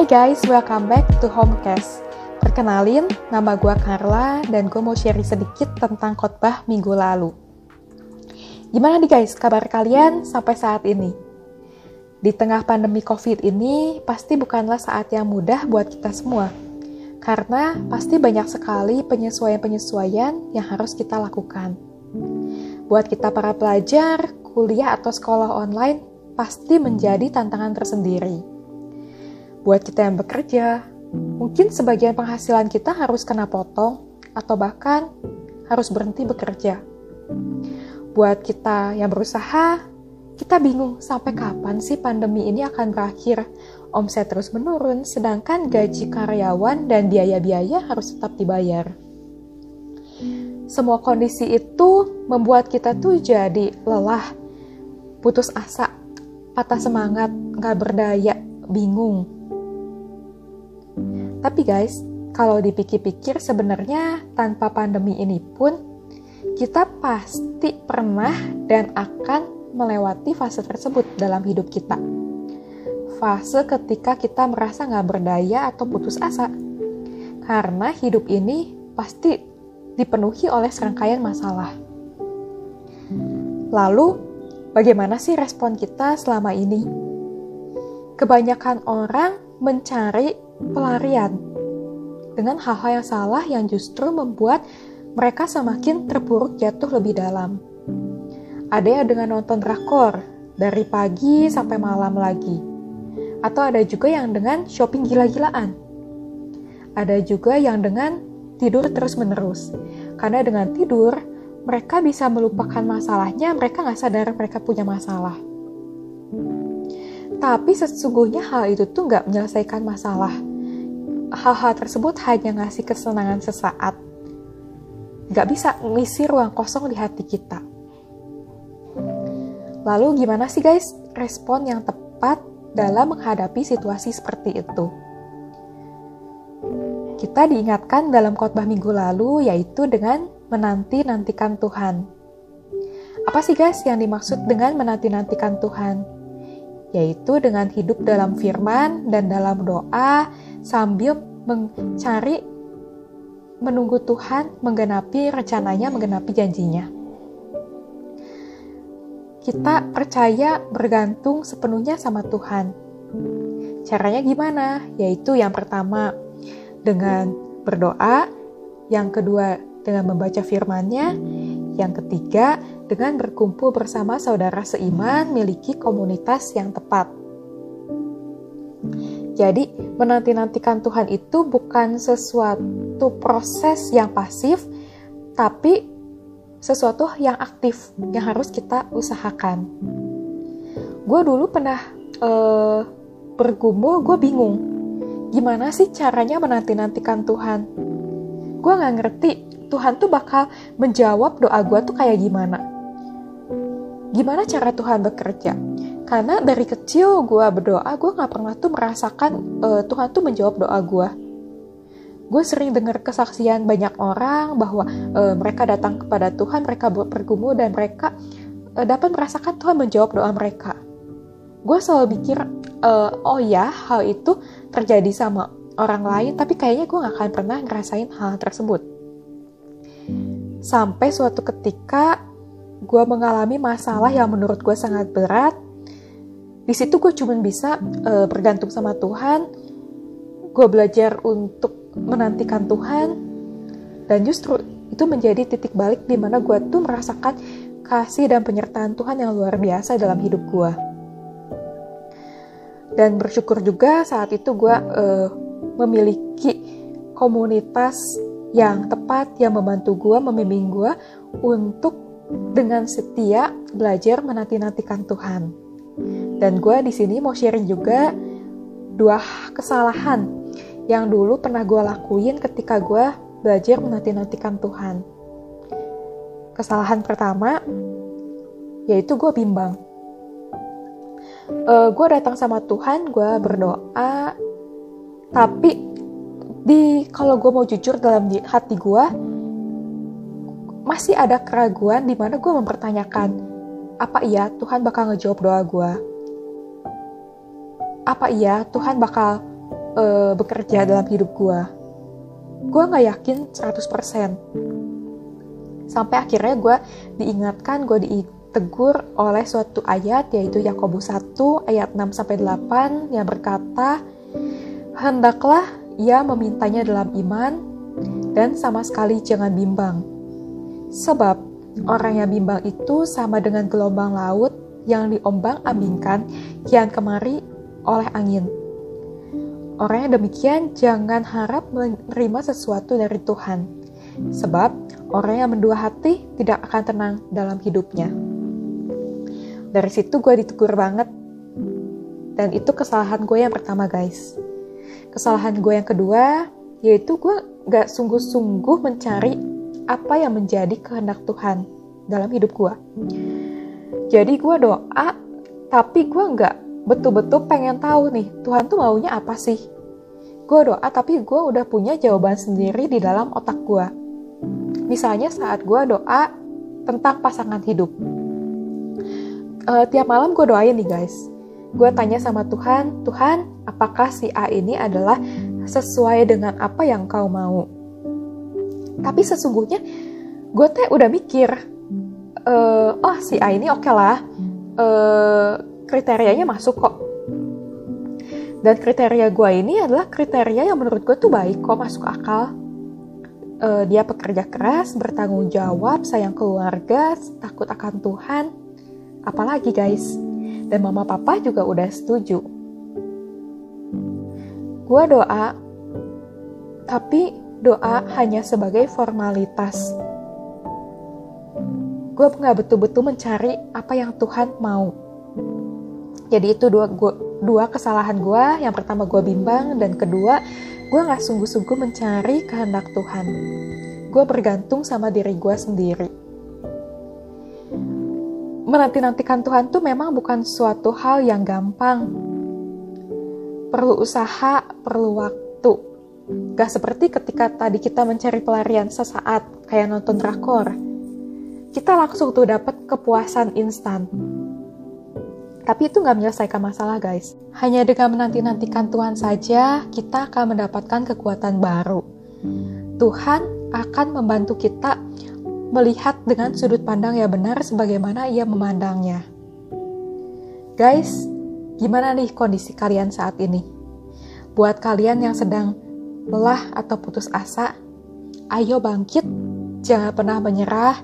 Hai guys, welcome back to Homecast. Perkenalin, nama gue Carla dan gue mau share sedikit tentang khotbah minggu lalu. Gimana nih guys, kabar kalian sampai saat ini? Di tengah pandemi COVID ini, pasti bukanlah saat yang mudah buat kita semua. Karena pasti banyak sekali penyesuaian-penyesuaian yang harus kita lakukan. Buat kita para pelajar, kuliah atau sekolah online, pasti menjadi tantangan tersendiri buat kita yang bekerja, mungkin sebagian penghasilan kita harus kena potong atau bahkan harus berhenti bekerja. Buat kita yang berusaha, kita bingung sampai kapan sih pandemi ini akan berakhir. Omset terus menurun, sedangkan gaji karyawan dan biaya-biaya harus tetap dibayar. Semua kondisi itu membuat kita tuh jadi lelah, putus asa, patah semangat, nggak berdaya, bingung, tapi guys, kalau dipikir-pikir sebenarnya tanpa pandemi ini pun kita pasti pernah dan akan melewati fase tersebut dalam hidup kita. Fase ketika kita merasa nggak berdaya atau putus asa. Karena hidup ini pasti dipenuhi oleh serangkaian masalah. Lalu, bagaimana sih respon kita selama ini? Kebanyakan orang mencari pelarian dengan hal-hal yang salah yang justru membuat mereka semakin terpuruk jatuh lebih dalam. Ada yang dengan nonton drakor dari pagi sampai malam lagi. Atau ada juga yang dengan shopping gila-gilaan. Ada juga yang dengan tidur terus-menerus. Karena dengan tidur, mereka bisa melupakan masalahnya, mereka nggak sadar mereka punya masalah. Tapi sesungguhnya hal itu tuh nggak menyelesaikan masalah hal-hal tersebut hanya ngasih kesenangan sesaat. Gak bisa ngisi ruang kosong di hati kita. Lalu gimana sih guys respon yang tepat dalam menghadapi situasi seperti itu? Kita diingatkan dalam khotbah minggu lalu yaitu dengan menanti-nantikan Tuhan. Apa sih guys yang dimaksud dengan menanti-nantikan Tuhan? Yaitu dengan hidup dalam firman dan dalam doa sambil mencari menunggu Tuhan menggenapi rencananya, menggenapi janjinya. Kita percaya bergantung sepenuhnya sama Tuhan. Caranya gimana? Yaitu yang pertama dengan berdoa, yang kedua dengan membaca firman-Nya, yang ketiga dengan berkumpul bersama saudara seiman miliki komunitas yang tepat. Jadi, menanti-nantikan Tuhan itu bukan sesuatu proses yang pasif, tapi sesuatu yang aktif yang harus kita usahakan. Gue dulu pernah uh, bergumul, gue bingung. Gimana sih caranya menanti-nantikan Tuhan? Gue gak ngerti Tuhan tuh bakal menjawab doa gue tuh kayak gimana. Gimana cara Tuhan bekerja? karena dari kecil gue berdoa gue nggak pernah tuh merasakan uh, Tuhan tuh menjawab doa gue gue sering dengar kesaksian banyak orang bahwa uh, mereka datang kepada Tuhan mereka bergumul dan mereka uh, dapat merasakan Tuhan menjawab doa mereka gue selalu pikir uh, oh ya hal itu terjadi sama orang lain tapi kayaknya gue gak akan pernah ngerasain hal tersebut. Sampai suatu ketika gue mengalami masalah yang menurut gue sangat berat. Di situ gue cuma bisa uh, bergantung sama Tuhan. Gue belajar untuk menantikan Tuhan. Dan justru itu menjadi titik balik di mana gue tuh merasakan kasih dan penyertaan Tuhan yang luar biasa dalam hidup gue dan bersyukur juga saat itu gue uh, memiliki komunitas yang tepat yang membantu gue, membimbing gue untuk dengan setia belajar menanti-nantikan Tuhan. Dan gue di sini mau sharing juga dua kesalahan yang dulu pernah gue lakuin ketika gue belajar menanti-nantikan Tuhan. Kesalahan pertama yaitu gue bimbang. Uh, gue datang sama Tuhan, gue berdoa, tapi di kalau gue mau jujur dalam hati gue masih ada keraguan di mana gue mempertanyakan apa iya Tuhan bakal ngejawab doa gue apa iya Tuhan bakal uh, bekerja dalam hidup gue. Gue gak yakin 100%. Sampai akhirnya gue diingatkan, gue ditegur oleh suatu ayat yaitu Yakobus 1 ayat 6 sampai 8 yang berkata, "Hendaklah ia memintanya dalam iman dan sama sekali jangan bimbang. Sebab orang yang bimbang itu sama dengan gelombang laut yang diombang-ambingkan kian kemari oleh angin. Orang yang demikian jangan harap menerima sesuatu dari Tuhan, sebab orang yang mendua hati tidak akan tenang dalam hidupnya. Dari situ gue ditegur banget, dan itu kesalahan gue yang pertama guys. Kesalahan gue yang kedua, yaitu gue gak sungguh-sungguh mencari apa yang menjadi kehendak Tuhan dalam hidup gue. Jadi gue doa, tapi gue gak betul-betul pengen tahu nih Tuhan tuh maunya apa sih? Gue doa tapi gue udah punya jawaban sendiri di dalam otak gue. Misalnya saat gue doa tentang pasangan hidup. Uh, tiap malam gue doain nih guys gue tanya sama Tuhan Tuhan apakah si A ini adalah sesuai dengan apa yang kau mau tapi sesungguhnya gue teh udah mikir uh, oh si A ini oke okay lah uh, kriterianya masuk kok. Dan kriteria gue ini adalah kriteria yang menurut gue tuh baik kok, masuk akal. Uh, dia pekerja keras, bertanggung jawab, sayang keluarga, takut akan Tuhan. Apalagi guys, dan mama papa juga udah setuju. Gue doa, tapi doa hanya sebagai formalitas. Gue nggak betul-betul mencari apa yang Tuhan mau jadi itu dua gua, dua kesalahan gue yang pertama gue bimbang dan kedua gue nggak sungguh-sungguh mencari kehendak Tuhan gue bergantung sama diri gue sendiri menanti-nantikan Tuhan tuh memang bukan suatu hal yang gampang perlu usaha perlu waktu gak seperti ketika tadi kita mencari pelarian sesaat kayak nonton drakor kita langsung tuh dapat kepuasan instan tapi itu nggak menyelesaikan masalah guys. Hanya dengan menanti-nantikan Tuhan saja, kita akan mendapatkan kekuatan baru. Tuhan akan membantu kita melihat dengan sudut pandang yang benar sebagaimana ia memandangnya. Guys, gimana nih kondisi kalian saat ini? Buat kalian yang sedang lelah atau putus asa, ayo bangkit, jangan pernah menyerah,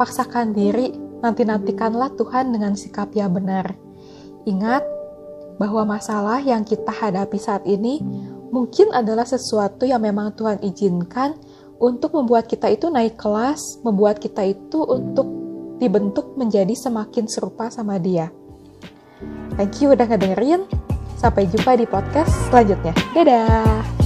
paksakan diri, nanti-nantikanlah Tuhan dengan sikap yang benar. Ingat bahwa masalah yang kita hadapi saat ini mungkin adalah sesuatu yang memang Tuhan izinkan untuk membuat kita itu naik kelas, membuat kita itu untuk dibentuk menjadi semakin serupa sama dia. Thank you udah ngedengerin. Sampai jumpa di podcast selanjutnya. Dadah!